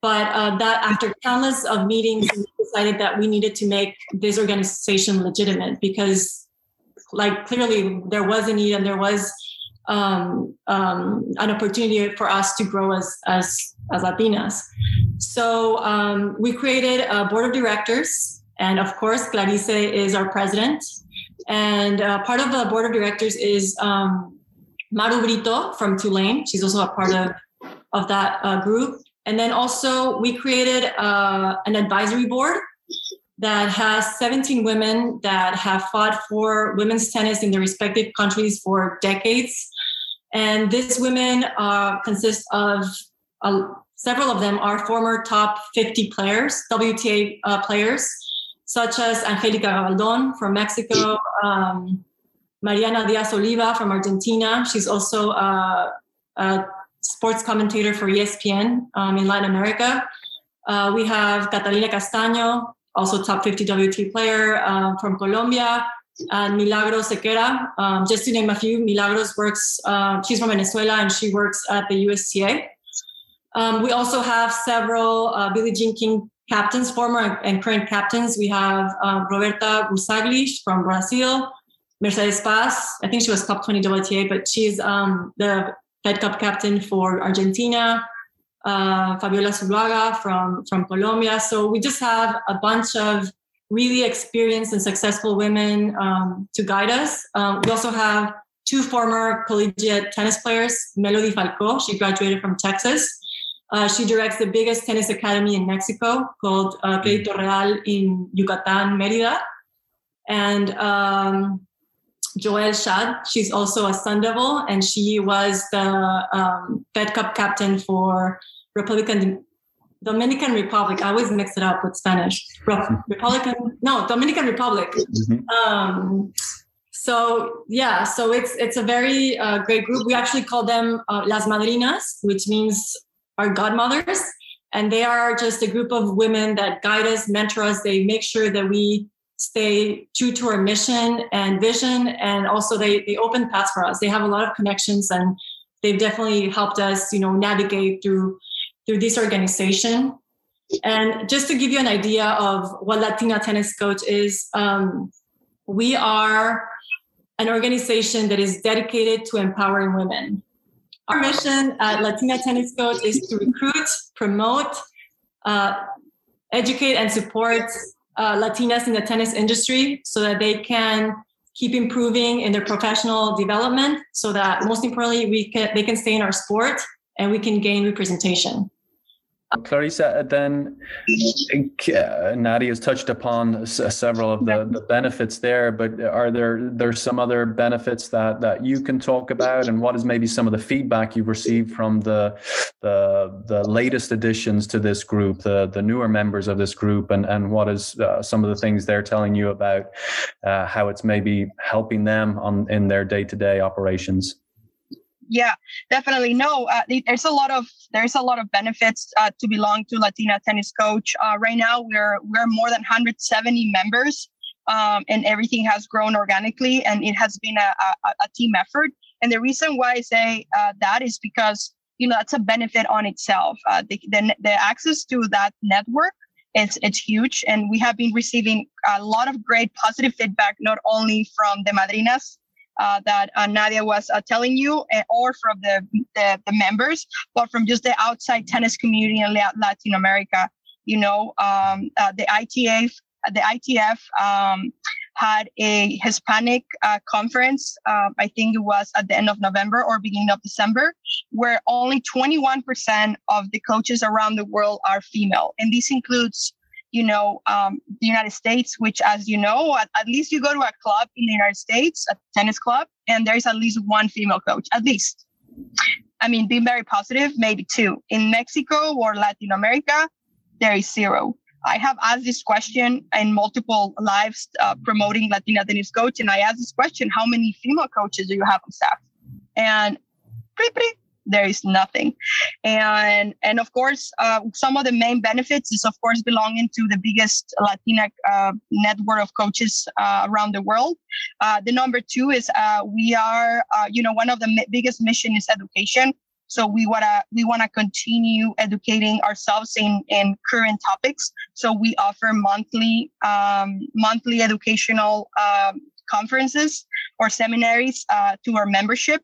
But uh, that after countless of meetings, we decided that we needed to make this organization legitimate because, like, clearly there was a need and there was um, um, an opportunity for us to grow as as as Latinas. So um, we created a board of directors, and of course, Clarice is our president. And uh, part of the board of directors is um, Maru Brito from Tulane. She's also a part of of that uh, group. And then also we created uh, an advisory board that has 17 women that have fought for women's tennis in their respective countries for decades. And these women uh, consist of uh, several of them are former top 50 players, WTA uh, players, such as Angelica Gavaldon from Mexico, um, Mariana Diaz Oliva from Argentina. She's also uh, a sports commentator for ESPN um, in Latin America. Uh, we have Catalina Castaño, also top 50 WT player uh, from Colombia, and Milagros Sequera. Um, just to name a few, Milagros works, uh, she's from Venezuela and she works at the USTA. Um, we also have several uh, Billie Jean King captains, former and current captains. We have uh, Roberta Burzagli from Brazil, Mercedes Paz. I think she was top 20 WTA, but she's um, the Fed Cup captain for Argentina, uh, Fabiola Zuluaga from, from Colombia. So we just have a bunch of really experienced and successful women um, to guide us. Um, we also have two former collegiate tennis players, Melody Falco, she graduated from Texas. Uh, she directs the biggest tennis academy in Mexico called uh, Crédito Real in Yucatan, Merida. And um, Joelle Schad. She's also a Sun Devil, and she was the um, Fed Cup captain for Republican Dominican Republic. I always mix it up with Spanish. Republican, no, Dominican Republic. Mm-hmm. Um, so yeah, so it's it's a very uh, great group. We actually call them uh, Las Madrinas, which means our godmothers, and they are just a group of women that guide us, mentor us. They make sure that we stay true to our mission and vision and also they they open paths for us. They have a lot of connections and they've definitely helped us you know navigate through through this organization. And just to give you an idea of what latina tennis coach is um, we are an organization that is dedicated to empowering women our mission at latina tennis coach is to recruit promote uh, educate and support uh, Latinas in the tennis industry so that they can keep improving in their professional development so that most importantly we can they can stay in our sport and we can gain representation Clarissa, then uh, Nadia has touched upon several of the, the benefits there, but are there there's some other benefits that that you can talk about, and what is maybe some of the feedback you've received from the the the latest additions to this group, the the newer members of this group, and and what is uh, some of the things they're telling you about uh, how it's maybe helping them on in their day to day operations yeah definitely. No uh, there's a lot of there's a lot of benefits uh, to belong to latina tennis coach. Uh, right now we're we're more than 170 members um, and everything has grown organically and it has been a, a, a team effort. And the reason why i say uh, that is because you know that's a benefit on itself. Uh, the, the, the access to that network it's it's huge and we have been receiving a lot of great positive feedback not only from the madrinas that uh, Nadia was uh, telling you, or from the, the, the members, but from just the outside tennis community in Latin America. You know, um, uh, the ITF, the ITF um, had a Hispanic uh, conference. Uh, I think it was at the end of November or beginning of December, where only 21% of the coaches around the world are female. And this includes, you know, um, the United States, which, as you know, at, at least you go to a club in the United States, a tennis club, and there's at least one female coach, at least. I mean, being very positive, maybe two. In Mexico or Latin America, there is zero. I have asked this question in multiple lives uh, promoting Latina tennis coach, and I asked this question: How many female coaches do you have on staff? And there is nothing. And and of course, uh, some of the main benefits is of course belonging to the biggest Latina uh, network of coaches uh, around the world. Uh, the number two is uh, we are, uh, you know, one of the biggest mission is education. So we wanna we wanna continue educating ourselves in in current topics. So we offer monthly um, monthly educational um, conferences or seminaries uh, to our membership.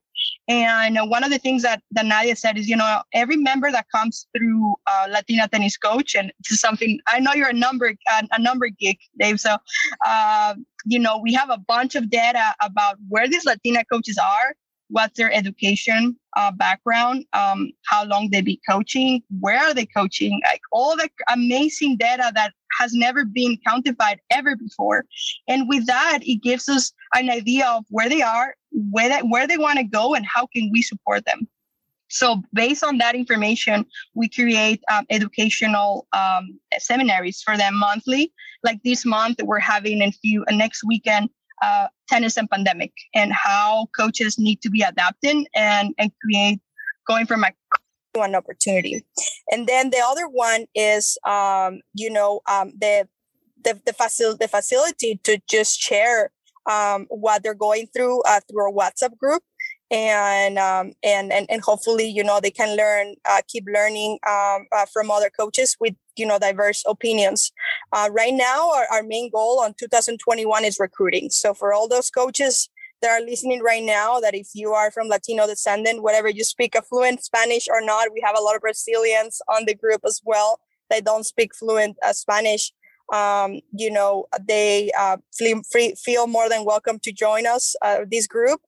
And one of the things that, that Nadia said is, you know, every member that comes through uh, Latina Tennis Coach, and this is something I know you're a number a, a number geek, Dave. So, uh, you know, we have a bunch of data about where these Latina coaches are what's their education uh, background, um, how long they be coaching, where are they coaching, like all the amazing data that has never been quantified ever before. And with that, it gives us an idea of where they are, where they, where they want to go, and how can we support them. So based on that information, we create um, educational um, seminaries for them monthly. Like this month, we're having a few uh, next weekend uh, tennis and pandemic and how coaches need to be adapting and, and create going from a one opportunity. And then the other one is, um, you know, um, the, the, the, facil- the facility to just share um, what they're going through uh, through a WhatsApp group and um, and and and hopefully you know they can learn uh, keep learning um, uh, from other coaches with you know diverse opinions. Uh, right now our, our main goal on 2021 is recruiting. So for all those coaches that are listening right now that if you are from latino descendant whatever you speak a fluent spanish or not we have a lot of brazilians on the group as well They don't speak fluent uh, spanish. Um, you know they uh, feel, free, feel more than welcome to join us uh, this group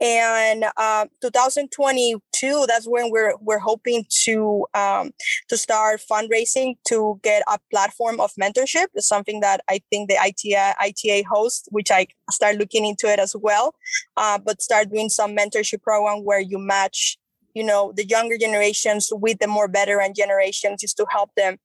and uh, 2022 that's when we're we're hoping to um, to start fundraising to get a platform of mentorship. It's something that i think the ita ita hosts which i start looking into it as well uh, but start doing some mentorship program where you match you know the younger generations with the more veteran generations just to help them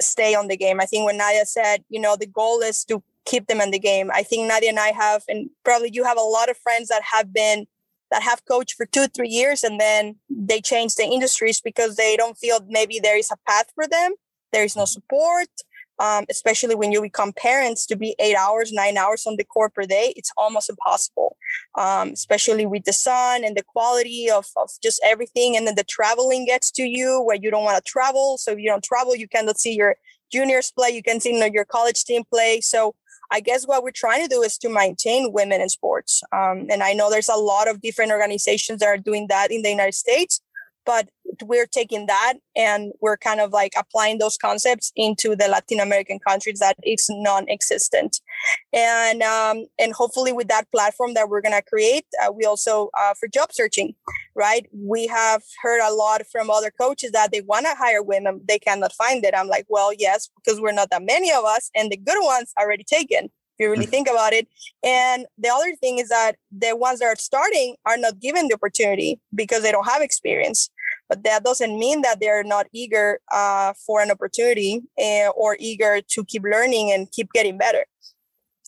stay on the game. I think when naya said you know the goal is to keep them in the game. I think Nadia and I have, and probably you have a lot of friends that have been that have coached for two, three years and then they change the industries because they don't feel maybe there is a path for them. There is no support. Um, especially when you become parents to be eight hours, nine hours on the court per day, it's almost impossible. Um, especially with the sun and the quality of, of just everything. And then the traveling gets to you where you don't want to travel. So if you don't travel, you cannot see your juniors play, you can see you know, your college team play. So I guess what we're trying to do is to maintain women in sports. Um, and I know there's a lot of different organizations that are doing that in the United States, but we're taking that and we're kind of like applying those concepts into the Latin American countries that it's non-existent. And um, and hopefully with that platform that we're gonna create, uh, we also uh, for job searching, right? We have heard a lot from other coaches that they want to hire women, they cannot find it. I'm like, well, yes, because we're not that many of us, and the good ones already taken. You really mm. think about it. And the other thing is that the ones that are starting are not given the opportunity because they don't have experience but that doesn't mean that they're not eager uh, for an opportunity uh, or eager to keep learning and keep getting better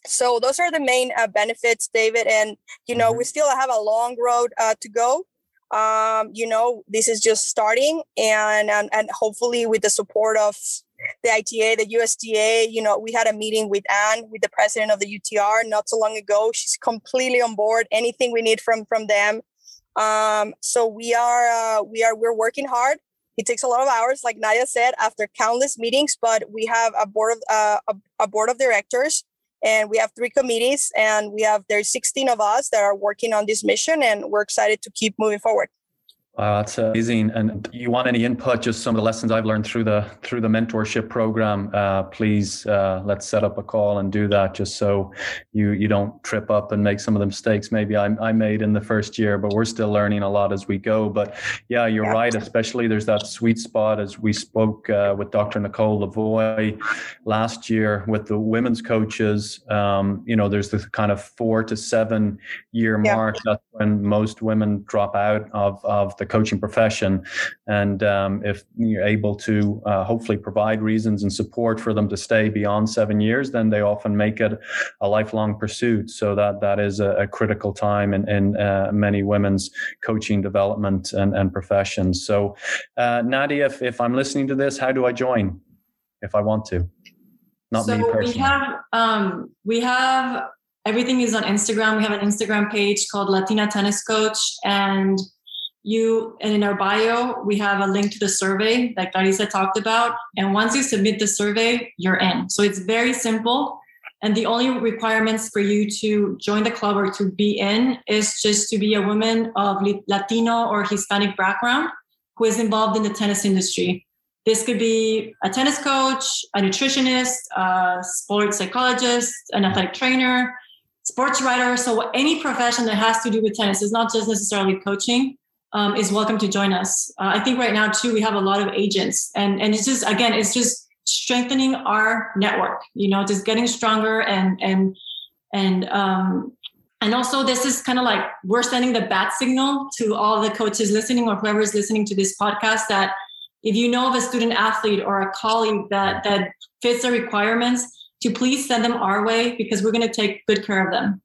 so those are the main uh, benefits david and you know mm-hmm. we still have a long road uh, to go um, you know this is just starting and, and and hopefully with the support of the ITA, the USTA. you know, we had a meeting with Anne, with the president of the UTR not so long ago. She's completely on board. Anything we need from from them, um, so we are uh, we are we're working hard. It takes a lot of hours, like Nadia said, after countless meetings. But we have a board of uh, a, a board of directors, and we have three committees, and we have there's 16 of us that are working on this mission, and we're excited to keep moving forward. Wow, that's amazing. And you want any input? Just some of the lessons I've learned through the through the mentorship program. Uh, please, uh, let's set up a call and do that, just so you you don't trip up and make some of the mistakes maybe I, I made in the first year. But we're still learning a lot as we go. But yeah, you're yeah. right. Especially there's that sweet spot as we spoke uh, with Dr. Nicole LaVoi last year with the women's coaches. Um, you know, there's the kind of four to seven year yeah. mark. That's when most women drop out of of the coaching profession. And um, if you're able to uh, hopefully provide reasons and support for them to stay beyond seven years, then they often make it a lifelong pursuit. So that that is a, a critical time in, in uh, many women's coaching development and, and professions. So, uh, Nadia, if, if I'm listening to this, how do I join if I want to? Not so me personally. we have um, we have everything is on Instagram. We have an Instagram page called Latina Tennis Coach, and you and in our bio we have a link to the survey that Clarissa talked about. And once you submit the survey, you're in. So it's very simple. And the only requirements for you to join the club or to be in is just to be a woman of Latino or Hispanic background who is involved in the tennis industry. This could be a tennis coach, a nutritionist, a sports psychologist, an athletic trainer, sports writer. So any profession that has to do with tennis is not just necessarily coaching um, is welcome to join us. Uh, I think right now too we have a lot of agents, and and it's just again it's just strengthening our network. You know, just getting stronger and and and um, and also this is kind of like we're sending the bat signal to all the coaches listening or whoever is listening to this podcast that if you know of a student athlete or a colleague that that fits the requirements to please send them our way because we're going to take good care of them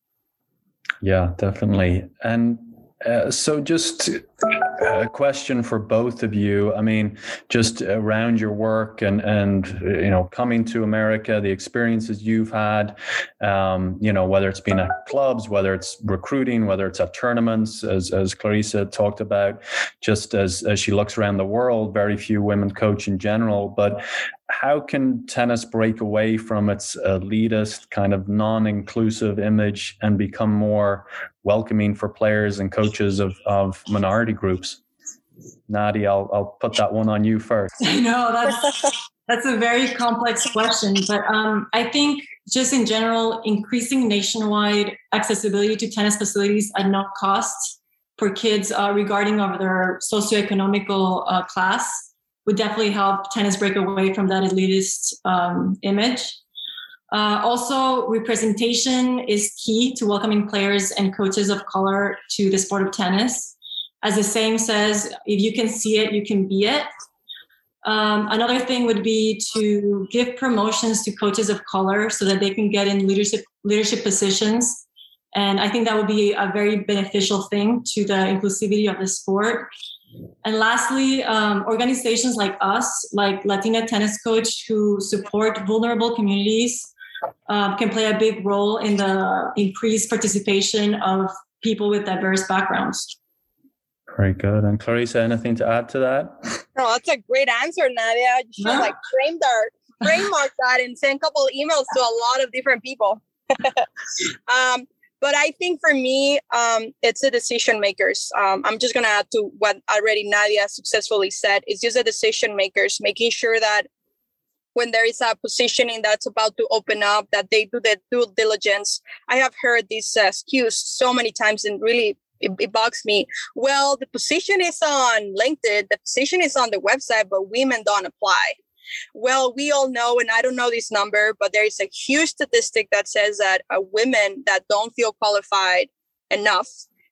yeah definitely and uh, so just a question for both of you. I mean, just around your work and and you know coming to America, the experiences you've had, um, you know whether it's been at clubs, whether it's recruiting, whether it's at tournaments, as as Clarissa talked about, just as as she looks around the world, very few women coach in general. But how can tennis break away from its elitist kind of non-inclusive image and become more welcoming for players and coaches of, of minority groups nadia I'll, I'll put that one on you first no that's that's a very complex question but um, i think just in general increasing nationwide accessibility to tennis facilities at no cost for kids uh, regarding of their socioeconomical uh, class would definitely help tennis break away from that elitist um, image. Uh, also, representation is key to welcoming players and coaches of color to the sport of tennis. As the saying says, if you can see it, you can be it. Um, another thing would be to give promotions to coaches of color so that they can get in leadership leadership positions. And I think that would be a very beneficial thing to the inclusivity of the sport. And lastly, um, organizations like us, like Latina Tennis Coach, who support vulnerable communities, um, can play a big role in the increased participation of people with diverse backgrounds. Very good. And Clarissa, anything to add to that? No, that's a great answer, Nadia. You should yeah. like frame that, framework that, and send a couple of emails to a lot of different people. um, but I think for me, um, it's the decision makers. Um, I'm just going to add to what already Nadia successfully said. It's just the decision makers, making sure that when there is a positioning that's about to open up, that they do the due diligence. I have heard this uh, excuse so many times and really it, it bugs me. Well, the position is on LinkedIn, the position is on the website, but women don't apply. Well, we all know, and I don't know this number, but there is a huge statistic that says that uh, women that don't feel qualified enough,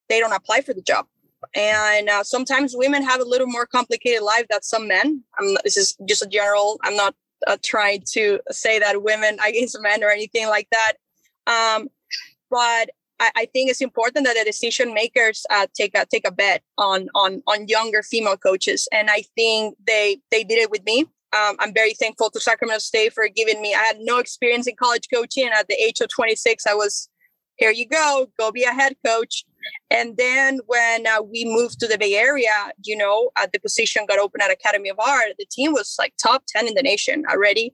they don't apply for the job. And uh, sometimes women have a little more complicated life than some men. This is just a general. I'm not uh, trying to say that women against men or anything like that. Um, but I, I, think it's important that the decision makers uh, take a take a bet on on on younger female coaches, and I think they they did it with me. Um, I'm very thankful to Sacramento State for giving me. I had no experience in college coaching, and at the age of 26, I was here. You go, go be a head coach. And then when uh, we moved to the Bay Area, you know, uh, the position got open at Academy of Art. The team was like top 10 in the nation already.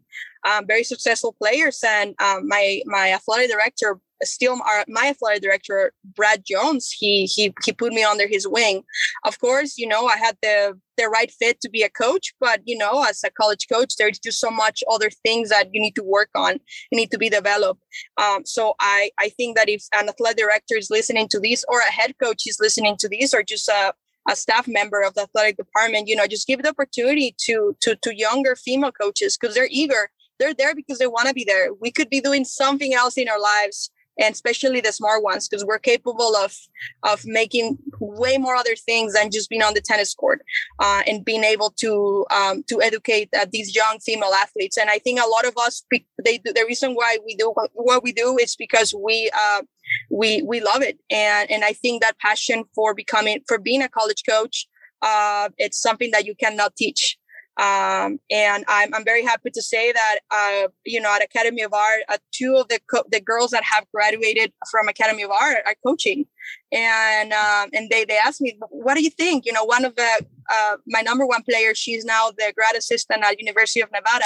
Um, very successful players, and um, my my athletic director still our, my athletic director brad jones he he he put me under his wing. Of course you know i had the the right fit to be a coach but you know as a college coach there's just so much other things that you need to work on you need to be developed. Um, so i i think that if an athletic director is listening to this or a head coach is listening to this or just a a staff member of the athletic department you know just give the opportunity to to to younger female coaches because they're eager. They're there because they want to be there. We could be doing something else in our lives and especially the smart ones because we're capable of of making way more other things than just being on the tennis court uh, and being able to um, to educate uh, these young female athletes. And i think a lot of us they the reason why we do what we do is because we uh, we we love it. And and i think that passion for becoming for being a college coach uh, it's something that you cannot teach um, and I'm, I'm very happy to say that, uh, you know, at Academy of Art, uh, two of the, co- the girls that have graduated from Academy of Art are coaching. And, um, and they, they asked me, what do you think? You know, one of the, uh, my number one player, she's now the grad assistant at University of Nevada.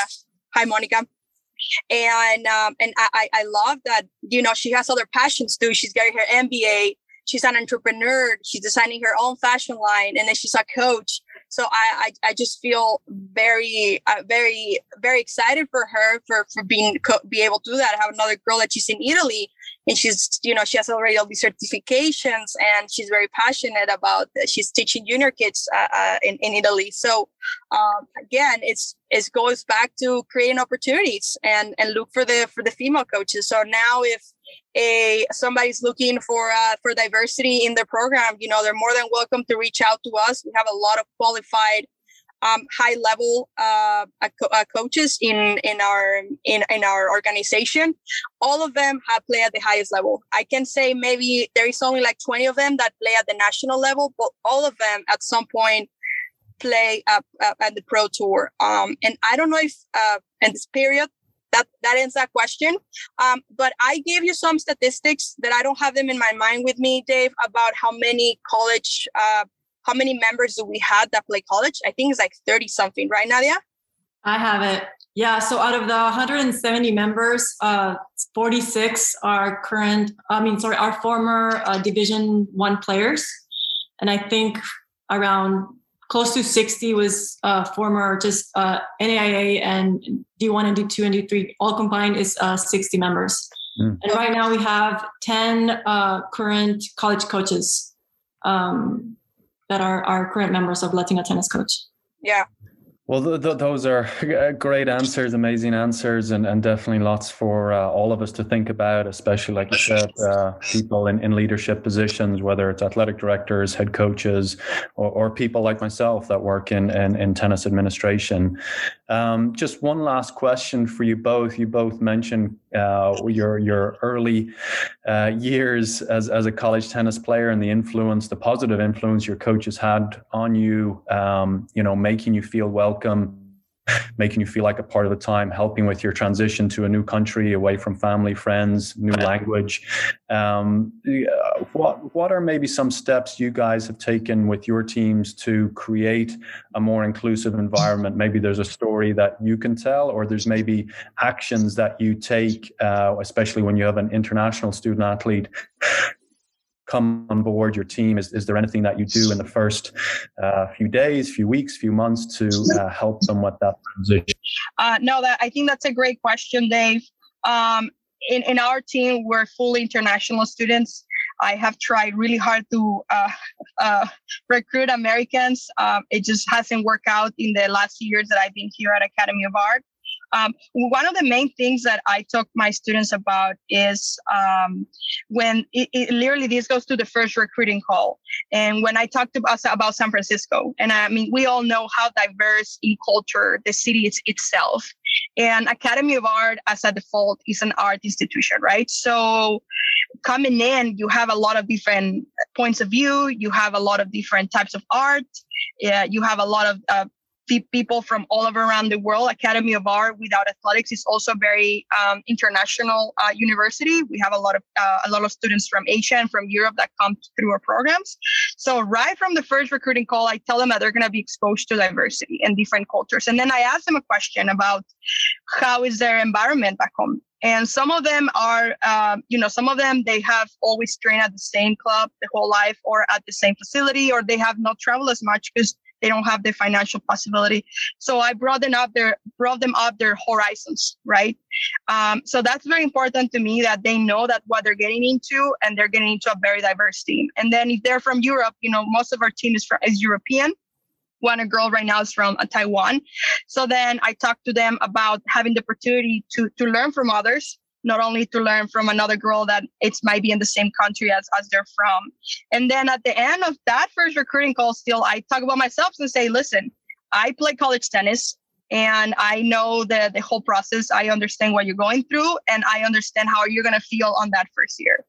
Hi, Monica and um, and I, I love that you know she has other passions too. She's getting her MBA. She's an entrepreneur. She's designing her own fashion line, and then she's a coach. So I, I, I just feel very, uh, very, very excited for her for, for being, co- be able to do that. I have another girl that she's in Italy and she's, you know, she has already all these certifications and she's very passionate about, uh, she's teaching junior kids uh, uh, in, in Italy. So um, again, it's, it goes back to creating opportunities and, and look for the, for the female coaches. So now if, a somebody's looking for uh, for diversity in their program, you know, they're more than welcome to reach out to us. We have a lot of qualified um, high level uh, uh, coaches in in our in in our organization. All of them have played at the highest level. I can say maybe there is only like 20 of them that play at the national level, but all of them at some point play up at the pro tour. Um, and I don't know if uh, in this period that that ends that question. Um, but I gave you some statistics that I don't have them in my mind with me, Dave, about how many college, uh, how many members do we had that play college? I think it's like thirty something, right, Nadia? I have it. Yeah. So out of the 170 members, uh, 46 are current. I mean, sorry, are former uh, Division One players, and I think around close to 60 was uh, former just uh, NAIA and D1 and D2 and D3 all combined is uh, 60 members. Mm. And right now we have 10 uh, current college coaches um, that are our current members of Latina Tennis Coach. Yeah. Well, th- th- those are great answers, amazing answers, and, and definitely lots for uh, all of us to think about, especially, like you said, uh, people in, in leadership positions, whether it's athletic directors, head coaches, or, or people like myself that work in, in, in tennis administration. Um, just one last question for you both. You both mentioned uh, your your early uh, years as, as a college tennis player and the influence, the positive influence your coaches had on you, um, you know, making you feel welcome making you feel like a part of the time, helping with your transition to a new country, away from family, friends, new language. Um, what what are maybe some steps you guys have taken with your teams to create a more inclusive environment? Maybe there's a story that you can tell, or there's maybe actions that you take, uh, especially when you have an international student athlete come on board your team? Is, is there anything that you do in the first uh, few days, few weeks, few months to uh, help them with that transition? Uh, no, that I think that's a great question, Dave. Um, in, in our team, we're fully international students. I have tried really hard to uh, uh, recruit Americans. Um, it just hasn't worked out in the last years that I've been here at Academy of Art. Um, one of the main things that I talk my students about is um, when it, it, literally this goes to the first recruiting call. And when I talked about, about San Francisco, and I mean, we all know how diverse in culture the city is itself. And Academy of Art, as a default, is an art institution, right? So coming in, you have a lot of different points of view. You have a lot of different types of art. Yeah, you have a lot of uh, people from all over around the world. Academy of Art without athletics is also a very um, international uh, university. We have a lot of uh, a lot of students from Asia and from Europe that come through our programs. So right from the first recruiting call, I tell them that they're going to be exposed to diversity and different cultures, and then I ask them a question about how is their environment back home. and some of them are um, you know some of them they have always trained at the same club the whole life or at the same facility or they have not traveled as much because they don't have the financial possibility. So i brought them up their brought them up their horizons right? Um, so that's very important to me that they know that what they're getting into and they're getting into a very diverse team. And then if they're from europe you know most of our team is from is european. One a girl right now is from uh, Taiwan. So then I talked to them about having the opportunity to to learn from others, not only to learn from another girl that it's might be in the same country as, as they're from. And then at the end of that first recruiting call, still I talk about myself and say, listen, I play college tennis and I know the the whole process. I understand what you're going through, and I understand how you're gonna feel on that first year.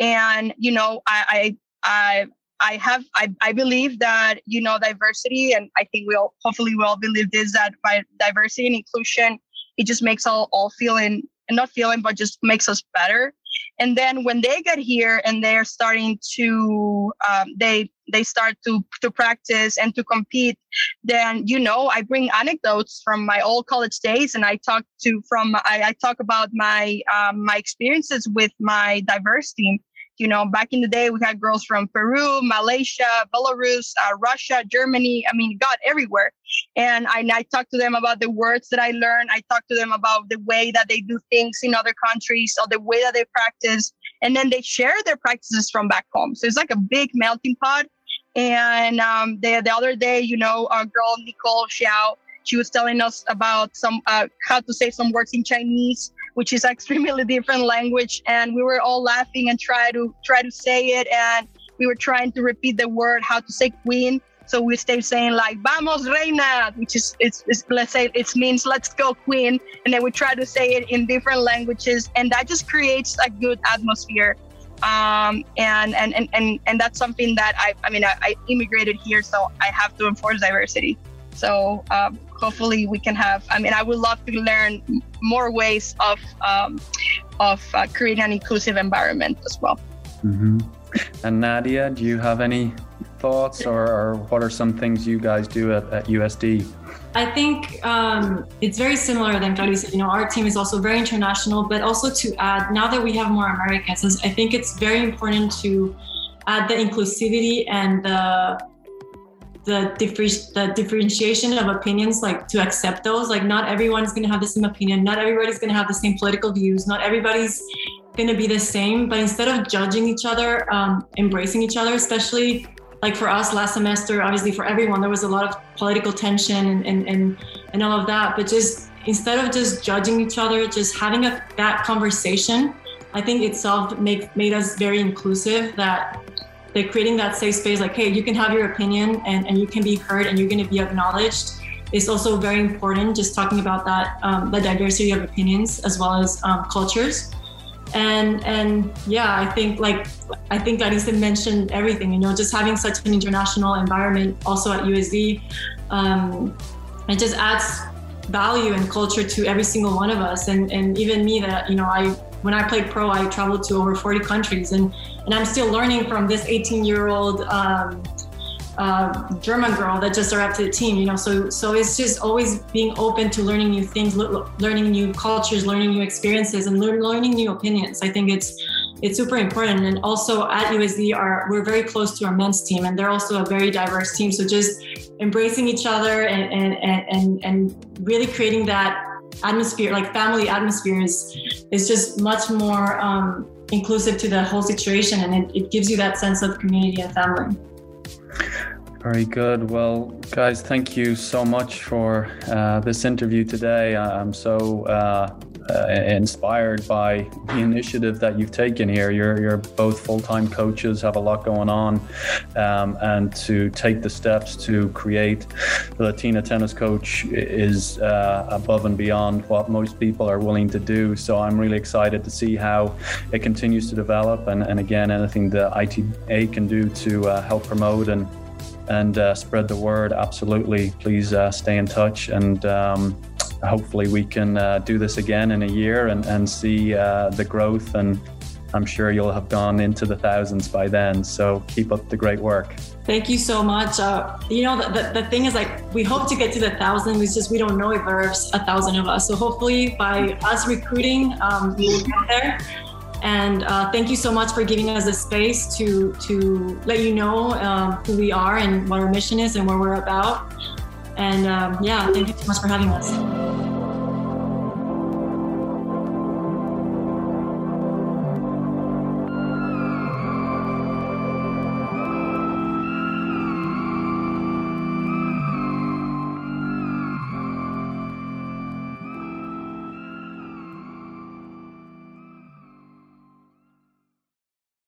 And you know, I I, I I have I, I believe that you know diversity and I think we all hopefully we all believe this that by diversity and inclusion it just makes all all feeling and not feeling but just makes us better. And then when they get here and they're starting to um, they they start to to practice and to compete then you know i bring anecdotes from my old college days and i talk to from i, I talk about my um, my experiences with my diverse team you know, back in the day, we had girls from Peru, Malaysia, Belarus, uh, Russia, Germany. I mean, God, everywhere. And I, I talked to them about the words that I learned. I talked to them about the way that they do things in other countries or the way that they practice. And then they share their practices from back home. So it's like a big melting pot. And um, the, the other day, you know, our girl, Nicole Xiao, she was telling us about some uh, how to say some words in Chinese which is extremely different language. And we were all laughing and try to try to say it. And we were trying to repeat the word, how to say queen. So we stay saying like "Vamos reina," which is it's, it's let's say it means "Let's go queen," and then we try to say it in different languages, and that just creates a good atmosphere. Um, and, and and and and that's something that I I mean I, I immigrated here, so I have to enforce diversity. So um, hopefully we can have i mean i would love to learn more ways of um, of uh, creating an inclusive environment as well mm-hmm. and nadia do you have any thoughts or, or, what are some things you guys do at, at usd I think um, it's very similar than Clarice. You know, our team is also very international, but also to add, now that we have more Americans, I think it's very important to add the inclusivity and the the, differ- the differentiation of opinions, like to accept those. Like, not everyone's going to have the same opinion. Not everybody's going to have the same political views. Not everybody's going to be the same. But instead of judging each other, um, embracing each other, especially like for us last semester, obviously for everyone, there was a lot of political tension and, and, and, and all of that. But just instead of just judging each other, just having a, that conversation, I think itself make, made us very inclusive that they're creating that safe space like hey you can have your opinion and, and you can be heard and you're going to be acknowledged. Is also very important just talking about that um, the diversity of opinions as well as um, cultures. And and yeah i think like i think Larissa mentioned everything you know just having such an international environment also at usd um, it just adds value and culture to every single one of us. And and even me that you know i when i played pro i traveled to over 40 countries and and I'm still learning from this 18 year old um, uh, German girl that just arrived to the team. You know, so so it's just always being open to learning new things, learning new cultures, learning new experiences, and learn, learning new opinions. I think it's it's super important. And also at USD, are we're very close to our men's team, and they're also a very diverse team. So just embracing each other and and and and really creating that atmosphere, like family atmosphere, is is just much more. Um, inclusive to the whole situation and it, it gives you that sense of community and family. Very good. Well, guys, thank you so much for uh, this interview today. I'm so uh, uh, inspired by the initiative that you've taken here. You're, you're both full time coaches, have a lot going on, um, and to take the steps to create the Latina tennis coach is uh, above and beyond what most people are willing to do. So I'm really excited to see how it continues to develop. And, and again, anything the ITA can do to uh, help promote and and uh, spread the word. Absolutely, please uh, stay in touch and. Um, hopefully we can uh, do this again in a year and, and see uh, the growth and I'm sure you'll have gone into the thousands by then. So keep up the great work. Thank you so much. Uh, you know, the, the, the, thing is like, we hope to get to the thousand. It's just we don't know if there's a thousand of us. So hopefully by us recruiting, um, we will get there. And uh, thank you so much for giving us the space to to let you know um, who we are and what our mission is and what we're about. And um, yeah, thank you so much for having us.